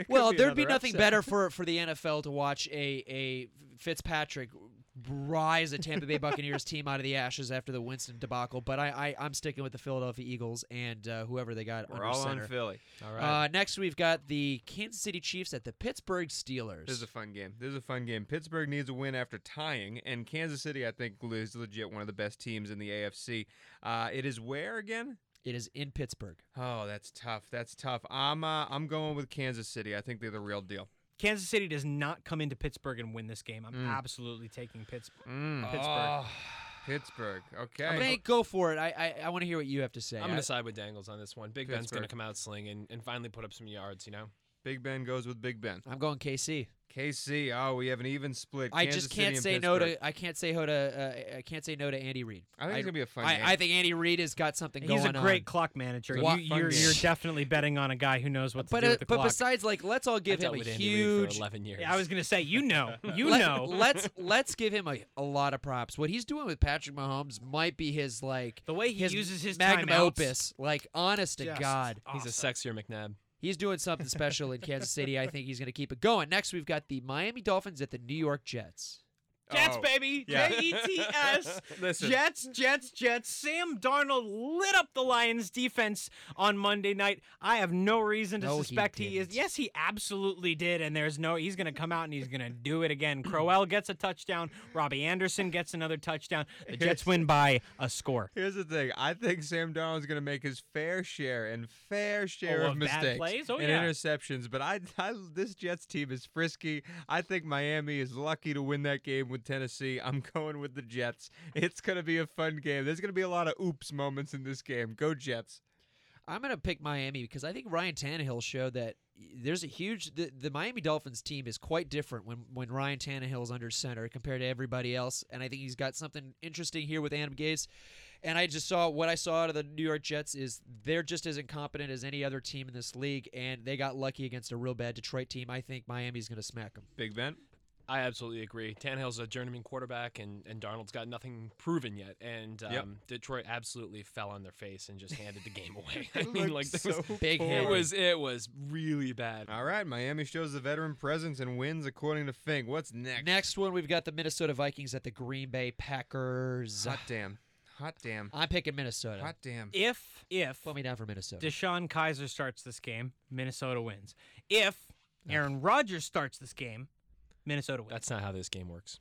Speaker 2: well, there'd be nothing
Speaker 3: upset.
Speaker 2: better for, for the NFL to watch a, a Fitzpatrick rise a Tampa Bay Buccaneers team out of the ashes after the Winston debacle. But I, I I'm sticking with the Philadelphia Eagles and uh, whoever they got
Speaker 3: We're all
Speaker 2: center.
Speaker 3: on Philly.
Speaker 5: all right.
Speaker 2: Uh, next, we've got the Kansas City Chiefs at the Pittsburgh Steelers.
Speaker 3: This is a fun game. This is a fun game. Pittsburgh needs a win after tying, and Kansas City, I think, is legit one of the best teams in the AFC. Uh, it is where again?
Speaker 2: It is in Pittsburgh.
Speaker 3: Oh, that's tough. That's tough. I'm uh, I'm going with Kansas City. I think they're the real deal.
Speaker 1: Kansas City does not come into Pittsburgh and win this game. I'm
Speaker 3: Mm.
Speaker 1: absolutely taking Pittsburgh.
Speaker 3: Mm.
Speaker 1: Pittsburgh.
Speaker 3: Pittsburgh. Okay.
Speaker 2: Frank, go for it. I I, I want to hear what you have to say.
Speaker 5: I'm gonna side with Dangles on this one. Big Ben's gonna come out slinging and finally put up some yards. You know.
Speaker 3: Big Ben goes with Big Ben.
Speaker 2: I'm going KC.
Speaker 3: KC. Oh, we have an even split.
Speaker 2: I just can't
Speaker 3: and
Speaker 2: say no to. I can't say no to. Uh, I can't say no to Andy Reid.
Speaker 3: I think it's gonna be a fun
Speaker 2: I,
Speaker 3: game.
Speaker 2: I think Andy Reid has got something
Speaker 1: He's
Speaker 2: going on.
Speaker 1: He's a great
Speaker 2: on.
Speaker 1: clock manager. You,
Speaker 3: fun
Speaker 1: you're, you're definitely betting on a guy who knows what to
Speaker 2: But
Speaker 1: do
Speaker 2: uh,
Speaker 1: with the
Speaker 2: but
Speaker 1: clock.
Speaker 2: besides, like, let's all give
Speaker 5: I
Speaker 2: him a
Speaker 5: with Andy
Speaker 2: huge.
Speaker 5: for 11 years.
Speaker 1: yeah, I was gonna say, you know, you
Speaker 2: Let-
Speaker 1: know.
Speaker 2: Let's let's give him a, a lot of props. What he's doing with Patrick Mahomes might be his like
Speaker 1: the way he
Speaker 2: his
Speaker 1: uses his
Speaker 2: magnum opus. Like, honest to
Speaker 1: just
Speaker 2: God,
Speaker 5: He's a sexier McNabb.
Speaker 2: He's doing something special in Kansas City. I think he's going to keep it going. Next, we've got the Miami Dolphins at the New York Jets.
Speaker 1: Jets,
Speaker 3: Oh,
Speaker 1: baby.
Speaker 3: yeah.
Speaker 1: J E T S.
Speaker 3: Listen.
Speaker 1: Jets, Jets, Jets. Sam Darnold lit up the Lions defense on Monday night. I have no reason to
Speaker 2: No,
Speaker 1: suspect he, is. Yes, he absolutely did. And there's no, he's going to come out and he's going to do it again. Crowell gets a touchdown. Robbie Anderson gets another touchdown. The Jets win by a score.
Speaker 3: Here's the thing. I think Sam Darnold's going to make his fair share and fair share
Speaker 1: Oh,
Speaker 3: of
Speaker 1: of
Speaker 3: mistakes
Speaker 1: plays? Oh,
Speaker 3: and
Speaker 1: yeah.
Speaker 3: interceptions. But I, I, this Jets team is frisky. I think Miami is lucky to win that game with Tennessee. I'm going with the Jets. It's going to be a fun game. There's going to be a lot of oops moments in this game. Go Jets.
Speaker 2: I'm going to pick Miami because I think Ryan Tannehill showed that there's a huge the, the Miami Dolphins team is quite different when when Ryan Tannehill is under center compared to everybody else, and I think he's got something interesting here with Adam Gase. And I just saw what I saw out of the New York Jets is they're just as incompetent as any other team in this league, and they got lucky against a real bad Detroit team. I think Miami's going to smack them.
Speaker 3: Big Ben.
Speaker 5: I absolutely agree. Tannehill's a journeyman quarterback, and, and Darnold's got nothing proven yet. And um,
Speaker 3: Yep.
Speaker 5: Detroit absolutely fell on their face and just handed the game away. I mean, like
Speaker 3: Looked
Speaker 5: was,
Speaker 3: so
Speaker 2: Big hit.
Speaker 5: it was it was really bad.
Speaker 3: All right, Miami shows the veteran presence and wins according to Fink. What's next?
Speaker 2: Next one, we've got the Minnesota Vikings at the Green Bay Packers.
Speaker 3: Hot damn. Hot damn.
Speaker 2: I'm picking Minnesota.
Speaker 3: Hot damn.
Speaker 1: If, if
Speaker 2: Put me down for Minnesota.
Speaker 1: DeShone Kizer starts this game, Minnesota wins. If Aaron Rodgers starts this game, Minnesota wins.
Speaker 5: That's not how this game works.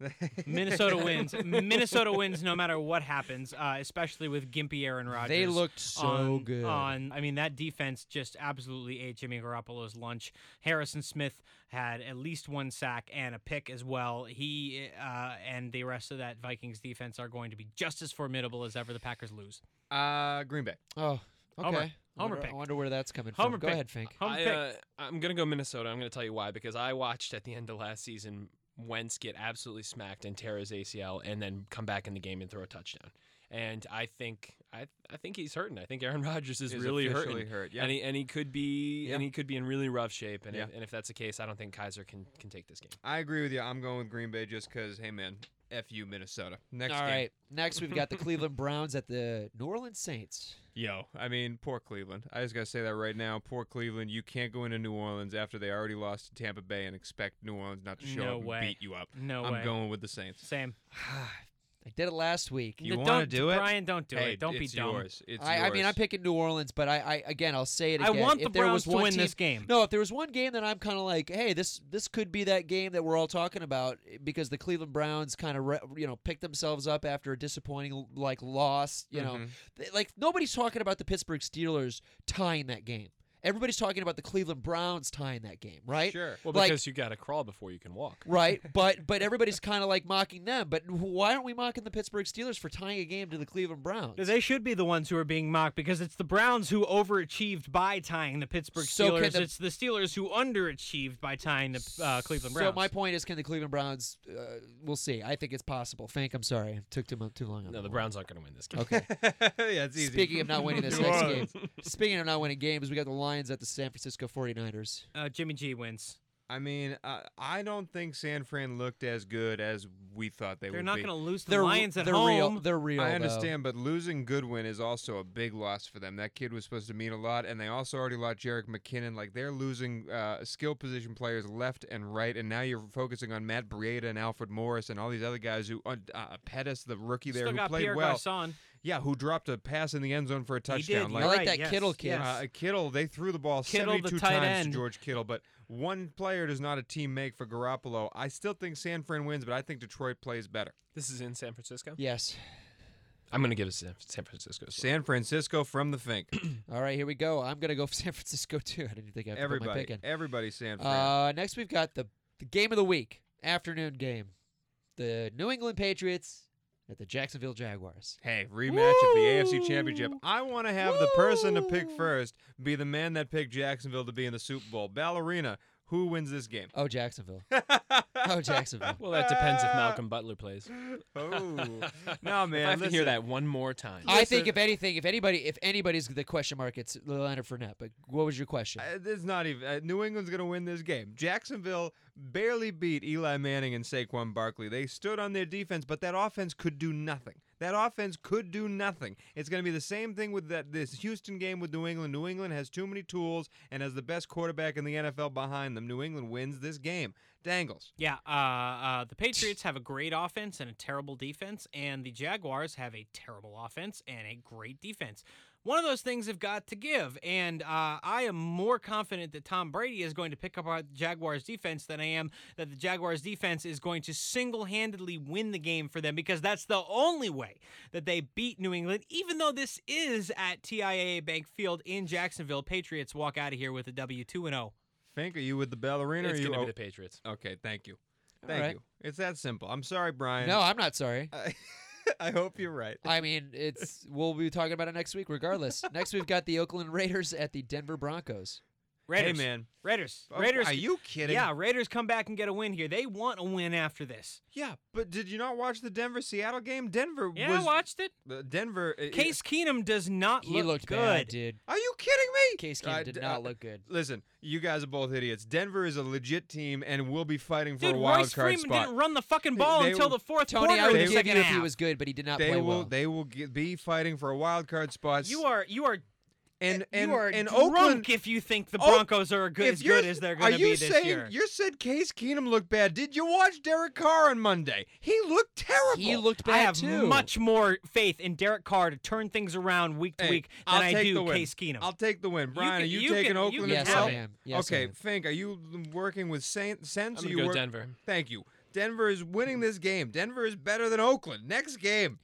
Speaker 1: Minnesota wins. Minnesota wins no matter what happens, uh, especially with gimpy Aaron Rodgers.
Speaker 2: They looked so
Speaker 1: on,
Speaker 2: good.
Speaker 1: On, I mean, that defense just absolutely ate Jimmy Garoppolo's lunch. Harrison Smith had at least one sack and a pick as well. He uh, and the rest of that Vikings defense are going to be just as formidable as ever. The Packers lose.
Speaker 3: Uh, Green Bay.
Speaker 2: Oh, okay.
Speaker 1: Homer. Homer
Speaker 2: wonder,
Speaker 1: pick.
Speaker 2: I wonder where that's coming
Speaker 1: Homer
Speaker 2: from. Go
Speaker 1: pick.
Speaker 2: ahead, Fink.
Speaker 1: Home
Speaker 5: I,
Speaker 1: pick.
Speaker 5: uh, I'm gonna go Minnesota. I'm gonna tell you why because I watched at the end of last season Wentz get absolutely smacked and tear his ACL, and then come back in the game and throw a touchdown. And I think I I think he's hurting. I think Aaron Rodgers is,
Speaker 3: Is
Speaker 5: really
Speaker 3: officially
Speaker 5: hurting,
Speaker 3: hurt. Yeah.
Speaker 5: and he and he could be
Speaker 3: Yeah.
Speaker 5: and he could be in really rough shape. And
Speaker 3: Yeah.
Speaker 5: if, and if that's the case, I don't think Kizer can can take this game.
Speaker 3: I agree with you. I'm going with Green Bay just because, hey, man, F you, Minnesota. Next
Speaker 2: All
Speaker 3: game.
Speaker 2: right. Next, we've got the Cleveland Browns at the New Orleans Saints.
Speaker 3: Yo, I mean, poor Cleveland. I just got to say that right now. Poor Cleveland. You can't go into New Orleans after they already lost to Tampa Bay and expect New Orleans not to show
Speaker 1: No
Speaker 3: up
Speaker 1: way.
Speaker 3: and beat you up.
Speaker 1: no
Speaker 3: I'm
Speaker 1: way.
Speaker 3: going with the Saints.
Speaker 1: Same.
Speaker 2: I did it last week.
Speaker 3: You
Speaker 1: No,
Speaker 3: wanna
Speaker 1: don't-
Speaker 3: do it?
Speaker 1: Brian? Don't do
Speaker 3: hey,
Speaker 1: it. Don't be
Speaker 3: it's
Speaker 1: dumb.
Speaker 3: yours. It's
Speaker 2: I, I mean. I'm picking New Orleans, but I, I again, I'll say it again.
Speaker 1: I
Speaker 2: again.
Speaker 1: want
Speaker 2: if
Speaker 1: the
Speaker 2: there
Speaker 1: Browns
Speaker 2: was
Speaker 1: to
Speaker 2: one
Speaker 1: win
Speaker 2: team,
Speaker 1: this game.
Speaker 2: No, if there was one game that I'm kind of like, hey, this this could be that game that we're all talking about because the Cleveland Browns kind of re- you know picked themselves up after a disappointing like loss. You know,
Speaker 3: Mhm.
Speaker 2: They- like nobody's talking about the Pittsburgh Steelers tying that game. Everybody's talking about the Cleveland Browns tying that game, right?
Speaker 3: Sure.
Speaker 5: Well,
Speaker 2: Like-
Speaker 5: because you got to crawl before you can walk.
Speaker 2: Right, but but everybody's kind of like mocking them. But why aren't we mocking the Pittsburgh Steelers for tying a game to the Cleveland Browns?
Speaker 1: They should be the ones who are being mocked because it's the Browns who overachieved by tying the Pittsburgh
Speaker 2: So
Speaker 1: Steelers.
Speaker 2: the-
Speaker 1: it's the Steelers who underachieved by tying the uh, Cleveland Browns.
Speaker 2: So my point is, can the Cleveland Browns? Uh, we'll see. I think it's possible. Fank, I'm sorry, it took too too long. on
Speaker 5: No,
Speaker 2: that
Speaker 5: the
Speaker 2: one.
Speaker 5: Browns aren't going to win this game.
Speaker 2: Okay.
Speaker 3: yeah, it's easy.
Speaker 2: Speaking of not winning this next game, speaking of not winning games, we got the Lions at the San Francisco 49ers.
Speaker 1: uh, Jimmy G wins.
Speaker 3: I mean, uh, I don't think San Fran looked as good as we thought they would.
Speaker 1: They're
Speaker 3: not
Speaker 1: going to lose the
Speaker 2: They're
Speaker 1: Lions at
Speaker 2: they're
Speaker 1: home.
Speaker 2: real. They're real.
Speaker 3: I
Speaker 2: though.
Speaker 3: understand, but losing Goodwin is also a big loss for them. That kid was supposed to mean a lot, and they also already lost Jerick McKinnon. Like they're losing uh, skill position players left and right, and now you're focusing on Matt Breida and Alfred Morris and all these other guys who uh, uh, Pettis, the rookie there,
Speaker 1: Still
Speaker 3: who
Speaker 1: got
Speaker 3: played
Speaker 1: Pierre
Speaker 3: well.
Speaker 1: Garcon.
Speaker 3: Yeah, who dropped a pass in the end zone for a
Speaker 1: He did,
Speaker 3: touchdown.
Speaker 1: you're
Speaker 2: I like
Speaker 1: right,
Speaker 2: that
Speaker 1: yes,
Speaker 2: Kittle kid.
Speaker 1: yes.
Speaker 3: Uh, Kittle, they threw the ball
Speaker 1: Kittle, the
Speaker 3: 72
Speaker 1: tight
Speaker 3: times
Speaker 1: end.
Speaker 3: to George Kittle, but one player does not a team make for Garoppolo. I still think San Fran wins, but I think Detroit plays better.
Speaker 5: This is in San Francisco.
Speaker 2: Yes.
Speaker 5: I'm going to give it San, San Francisco. well.
Speaker 3: San Francisco from the Fink.
Speaker 2: All right, here we go. I'm gonna go for San Francisco too. I didn't think I have to put my
Speaker 3: everybody,
Speaker 2: pick in.
Speaker 3: everybody, San Fran.
Speaker 2: Uh, next we've got the the game of the week, afternoon game, the New England Patriots at the Jacksonville Jaguars.
Speaker 3: Hey, rematch of the AFC Championship. I want to have the person to pick first be the man that picked Jacksonville to be in the Super Bowl. Ballerina, who wins this game?
Speaker 2: Oh, Jacksonville. oh, Jacksonville.
Speaker 5: Well, that depends if Malcolm Butler plays.
Speaker 3: Oh, no, man.
Speaker 5: if I have to hear that one more time.
Speaker 2: I think if anything, if anybody, if anybody's the question mark, it's Leonard Fournette. But what was your question?
Speaker 3: Uh, it's not even. Uh, New England's going to win this game. Jacksonville barely beat Eli Manning and Saquon Barkley. They stood on their defense, but that offense could do nothing. That offense could do nothing. It's going to be the same thing with that this Houston game with New England. New England has too many tools and has the best quarterback in the NFL behind them. New England wins this game. Dangles.
Speaker 1: Yeah, uh, uh, the Patriots have a great offense and a terrible defense, and the Jaguars have a terrible offense and a great defense. One of those things have got to give, and uh, I am more confident that Tom Brady is going to pick up our Jaguars defense than I am that the Jaguars defense is going to single handedly win the game for them because that's the only way that they beat New England. Even though this is at TIAA Bank Field in Jacksonville, Patriots walk out of here with a W 2 0.
Speaker 3: Fink, are you with the ballerina?
Speaker 5: it's
Speaker 3: or you,
Speaker 5: going to be the Patriots.
Speaker 3: Okay, thank you. Thank
Speaker 2: right.
Speaker 3: you. It's that simple. I'm sorry, Brian.
Speaker 2: no, I'm not sorry.
Speaker 3: I, I hope you're right.
Speaker 2: I mean, it's we'll be talking about it next week, regardless. next we've got the Oakland Raiders at the Denver Broncos.
Speaker 1: Raiders.
Speaker 3: Hey, man.
Speaker 1: Raiders.
Speaker 3: Oh,
Speaker 1: Raiders.
Speaker 3: Are you kidding?
Speaker 1: Yeah, Raiders come back and get a win here. They want a win after this.
Speaker 3: Yeah, but did you not watch the Denver Seattle game? Denver
Speaker 1: Yeah,
Speaker 3: was
Speaker 1: I watched it.
Speaker 3: the Denver. uh,
Speaker 1: Case Keenum does not
Speaker 2: He
Speaker 1: look
Speaker 2: looked
Speaker 1: good.
Speaker 2: bad, dude.
Speaker 3: Are you kidding me?
Speaker 2: Case Keenum
Speaker 3: Uh,
Speaker 2: did
Speaker 3: d-
Speaker 2: not
Speaker 3: uh,
Speaker 2: look good.
Speaker 3: Listen, you guys are both idiots. Denver is a legit team and will be fighting for
Speaker 1: Dude,
Speaker 3: a wild
Speaker 1: Royce
Speaker 3: card
Speaker 1: Freeman
Speaker 3: spot.
Speaker 1: didn't run the fucking ball
Speaker 3: They
Speaker 1: until
Speaker 3: will-
Speaker 1: the fourth
Speaker 2: Tony,
Speaker 1: quarter
Speaker 2: I
Speaker 1: of
Speaker 2: would
Speaker 1: the
Speaker 2: give
Speaker 1: second
Speaker 2: you if
Speaker 1: half.
Speaker 2: he was good, but he did not
Speaker 3: they
Speaker 2: play
Speaker 3: will.
Speaker 2: well.
Speaker 3: They will ge- be fighting for a wild card spot.
Speaker 1: You are you are
Speaker 3: and eh, and
Speaker 1: you are
Speaker 3: and
Speaker 1: drunk
Speaker 3: Oakland.
Speaker 1: if you think the Broncos are good, as good as they're going to
Speaker 3: you
Speaker 1: be this
Speaker 3: saying
Speaker 1: year.
Speaker 3: you said Case Keenum looked bad? Did you watch Derek Carr on Monday? He looked terrible.
Speaker 2: he looked bad
Speaker 1: I have
Speaker 2: too.
Speaker 1: much more faith in Derek Carr to turn things around week to
Speaker 3: Hey,
Speaker 1: week than
Speaker 3: I'll
Speaker 1: I
Speaker 3: take
Speaker 1: do
Speaker 3: the.
Speaker 1: Case Keenum.
Speaker 3: I'll take the win. Brian,
Speaker 1: can-
Speaker 3: are you,
Speaker 1: you
Speaker 3: taking
Speaker 1: can- you
Speaker 3: Oakland
Speaker 1: can
Speaker 2: Yes,
Speaker 3: as
Speaker 1: have
Speaker 3: well?
Speaker 2: I am. Yes, I
Speaker 3: okay,
Speaker 2: am.
Speaker 3: Fink, are you working with Saint Sense?
Speaker 5: I'm
Speaker 3: or
Speaker 5: going
Speaker 3: you
Speaker 5: to go
Speaker 3: work-
Speaker 5: Denver.
Speaker 3: Thank you. Denver is winning this game. Denver is better than Oakland. Next game.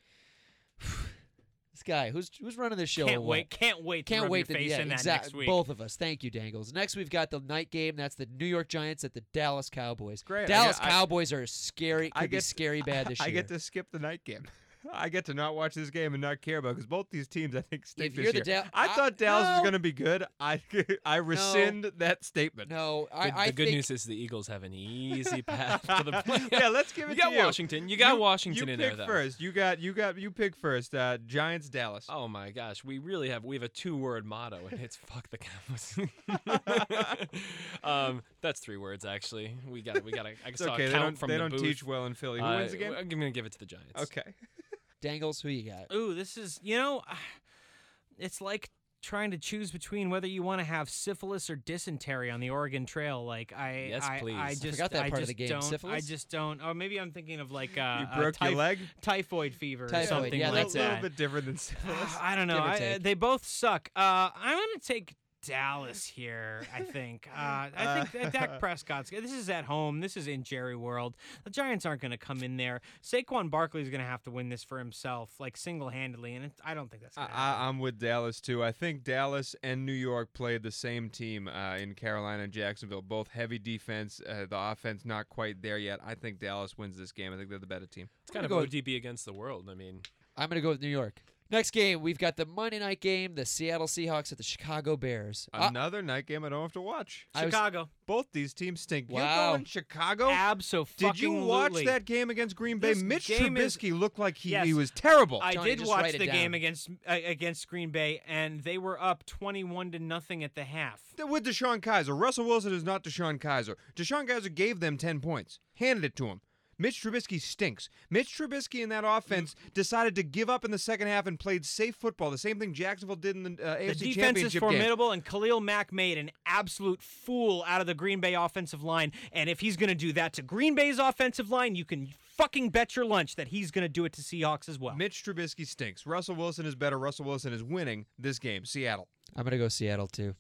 Speaker 2: This guy, who's who's running this show?
Speaker 1: Can't wait. Can't wait.
Speaker 2: Can't
Speaker 1: rub
Speaker 2: wait
Speaker 1: your
Speaker 2: to
Speaker 1: face
Speaker 2: yeah,
Speaker 1: in that
Speaker 2: exact-
Speaker 1: next week.
Speaker 2: Both of us. Thank you, Dangles. Next, we've got the night game. That's the New York Giants at the Dallas Cowboys.
Speaker 3: Great.
Speaker 2: Dallas
Speaker 3: I-
Speaker 2: Cowboys are scary. Could
Speaker 3: I
Speaker 2: be
Speaker 3: get-
Speaker 2: scary bad this
Speaker 3: I
Speaker 2: year.
Speaker 3: I get to skip the night game. I get to not watch this game and not care about because both these teams I think stink
Speaker 2: If
Speaker 3: this
Speaker 2: you're the
Speaker 3: year.
Speaker 2: Dal-
Speaker 3: I
Speaker 2: I-
Speaker 3: thought Dallas was going to be good. I I rescind that statement.
Speaker 2: No,
Speaker 5: The,
Speaker 2: I, I
Speaker 5: the good
Speaker 2: think,
Speaker 5: news is the Eagles have an easy path to the playoffs.
Speaker 3: yeah, let's give
Speaker 5: You
Speaker 3: it
Speaker 5: got
Speaker 3: to you.
Speaker 5: Washington. You got Washington
Speaker 3: you
Speaker 5: in there though.
Speaker 3: first. You got you got you pick first. Uh, Giants Dallas.
Speaker 5: Oh my gosh, we really have we have a two-word motto, and it's "fuck the Cowboys." um, that's three words actually. We got we got I
Speaker 3: it's
Speaker 5: saw
Speaker 3: okay.
Speaker 5: a
Speaker 3: They
Speaker 5: count
Speaker 3: don't
Speaker 5: from
Speaker 3: they
Speaker 5: the
Speaker 3: don't
Speaker 5: booth.
Speaker 3: teach well in Philly. Who
Speaker 5: Uh,
Speaker 3: wins the game?
Speaker 5: I'm gonna give it to the Giants.
Speaker 3: Okay.
Speaker 2: Dangles. Who you got?
Speaker 1: Ooh, this is you know, it's like trying to choose between whether you want to have syphilis or dysentery on the Oregon Trail. Like I,
Speaker 5: Yes,
Speaker 1: I, I
Speaker 5: please.
Speaker 1: just,
Speaker 2: forgot that
Speaker 1: I
Speaker 2: part of the game.
Speaker 1: Don't, I just don't. Or maybe I'm thinking of like uh,
Speaker 3: you
Speaker 1: uh,
Speaker 3: broke your leg.
Speaker 1: typhoid fever or
Speaker 2: Typhoid,
Speaker 1: something
Speaker 2: yeah,
Speaker 3: a
Speaker 1: like
Speaker 2: that's
Speaker 3: little,
Speaker 2: it.
Speaker 1: that.
Speaker 3: bit different than syphilis.
Speaker 1: I don't know. I, they both suck. Uh, I'm gonna take Dallas here. I think. Uh, I think that Dak Prescott's. This is at home. This is in Jerry World. The Giants aren't gonna come in there. Saquon Barkley is gonna have to win this for himself, like single handedly, and it, I don't think that's.
Speaker 3: I, I, I'm with Dallas too. I think Dallas and New York played the same team uh, in Carolina and Jacksonville. Both heavy defense. Uh, the offense not quite there yet. I think Dallas wins this game. I think they're the better team.
Speaker 5: It's kind of
Speaker 2: gonna go-
Speaker 5: ODB against the world. I mean,
Speaker 2: I'm gonna go with New York. Next game, we've got the Monday night game, the Seattle Seahawks at the Chicago Bears. Uh,
Speaker 3: Another night game I don't have to watch.
Speaker 2: I was-
Speaker 1: Chicago.
Speaker 3: Both these teams stink.
Speaker 2: Wow.
Speaker 3: You're going Chicago.
Speaker 1: Absolutely.
Speaker 3: Did you watch that game against Green Bay?
Speaker 1: This
Speaker 3: Mitch
Speaker 1: game is-
Speaker 3: Trubisky looked like he,
Speaker 1: Yes.
Speaker 3: he was terrible.
Speaker 1: I
Speaker 2: Tony,
Speaker 1: did
Speaker 2: just
Speaker 1: watch
Speaker 2: write it
Speaker 1: the game against uh, against Green Bay, and they were up twenty-one to nothing at the half.
Speaker 3: with DeShone Kizer. Russell Wilson is not DeShone Kizer. DeShone Kizer gave them 10 points, handed it to him. Mitch Trubisky stinks. Mitch Trubisky in that offense decided to give up in the second half and played safe football. The same thing Jacksonville did in the uh, AFC
Speaker 1: The defense is
Speaker 3: Championship game.
Speaker 1: formidable, and Khalil Mack made an absolute fool out of the Green Bay offensive line. And if he's going to do that to Green Bay's offensive line, you can fucking bet your lunch that he's going to do it to Seahawks as well.
Speaker 3: Mitch Trubisky stinks. Russell Wilson is better. Russell Wilson is winning this game. Seattle.
Speaker 2: I'm gonna go Seattle too.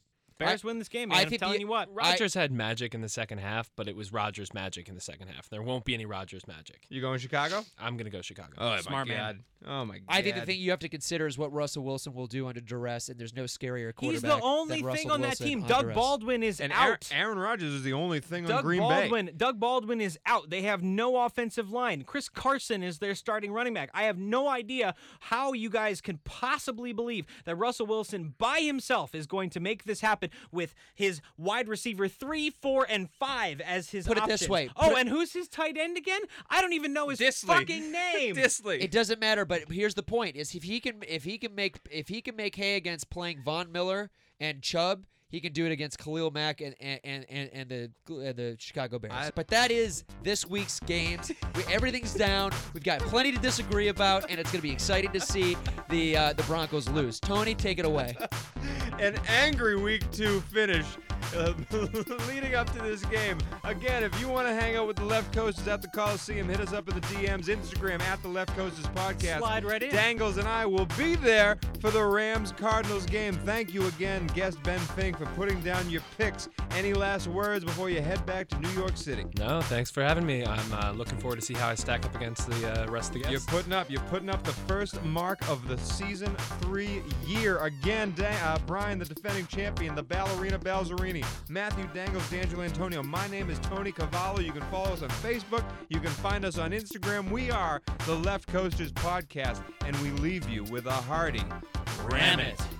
Speaker 1: Bears win this game, man.
Speaker 2: I
Speaker 1: I'm telling
Speaker 2: the-
Speaker 1: you what.
Speaker 5: Rodgers had magic in the second half, but it was Rodgers magic in the second half. There won't be any Rodgers magic.
Speaker 3: You going Chicago?
Speaker 5: I'm gonna go Chicago.
Speaker 3: Oh
Speaker 1: Smart
Speaker 3: my
Speaker 1: man.
Speaker 3: god. Oh my god.
Speaker 2: I think the thing you have to consider is what Russell Wilson will do under duress, and there's no scarier quarterback.
Speaker 1: He's the only
Speaker 2: than
Speaker 1: thing
Speaker 2: Russell
Speaker 1: on that team.
Speaker 2: on
Speaker 1: Doug
Speaker 2: duress.
Speaker 1: Baldwin is
Speaker 3: and
Speaker 1: out.
Speaker 3: Aaron Rodgers is the only thing on Green
Speaker 1: Baldwin,
Speaker 3: Bay.
Speaker 1: Doug Baldwin is out. They have no offensive line. Chris Carson is their starting running back. I have no idea how you guys can possibly believe that Russell Wilson by himself is going to make this happen with his wide receiver three, four, and five as his
Speaker 2: Put it this way.
Speaker 1: Oh, and who's his tight end again? I don't even know his
Speaker 3: Dissly.
Speaker 1: fucking name.
Speaker 3: Dissly.
Speaker 2: It doesn't matter, but here's the point: is if he can, if he can make, if he can make hay against playing Von Miller and Chubb, he can do it against Khalil Mack and and and, and, and the uh, the Chicago Bears.
Speaker 3: I-
Speaker 2: but that is this week's games. we, everything's down. We've got plenty to disagree about, and it's going to be exciting to see the uh, the Broncos lose. Tony, take it away.
Speaker 3: an angry week two finish uh, leading up to this game. Again, if you want to hang out with the Left Coasters at the Coliseum, hit us up in the DMs, Instagram at the Left Coasters Podcast.
Speaker 1: Slide right in.
Speaker 3: Dangles and I will be there for the Rams Cardinals game. Thank you again, guest Ben Fink, for putting down your picks. Any last words before you head back to New York City?
Speaker 5: No, thanks for having me. I'm uh, looking forward to see how I stack up against the uh, rest of the guys.
Speaker 3: You're putting up. You're putting up the first mark of the season three year again. Da- uh, Brian, the defending champion, the ballerina Balzerini, Matthew Dangles, D'Angelo Antonio. My name is Tony Cavallo. You can follow us on Facebook. You can find us on Instagram. We are the Left Coasters Podcast, and we leave you with a hearty
Speaker 1: Ram it.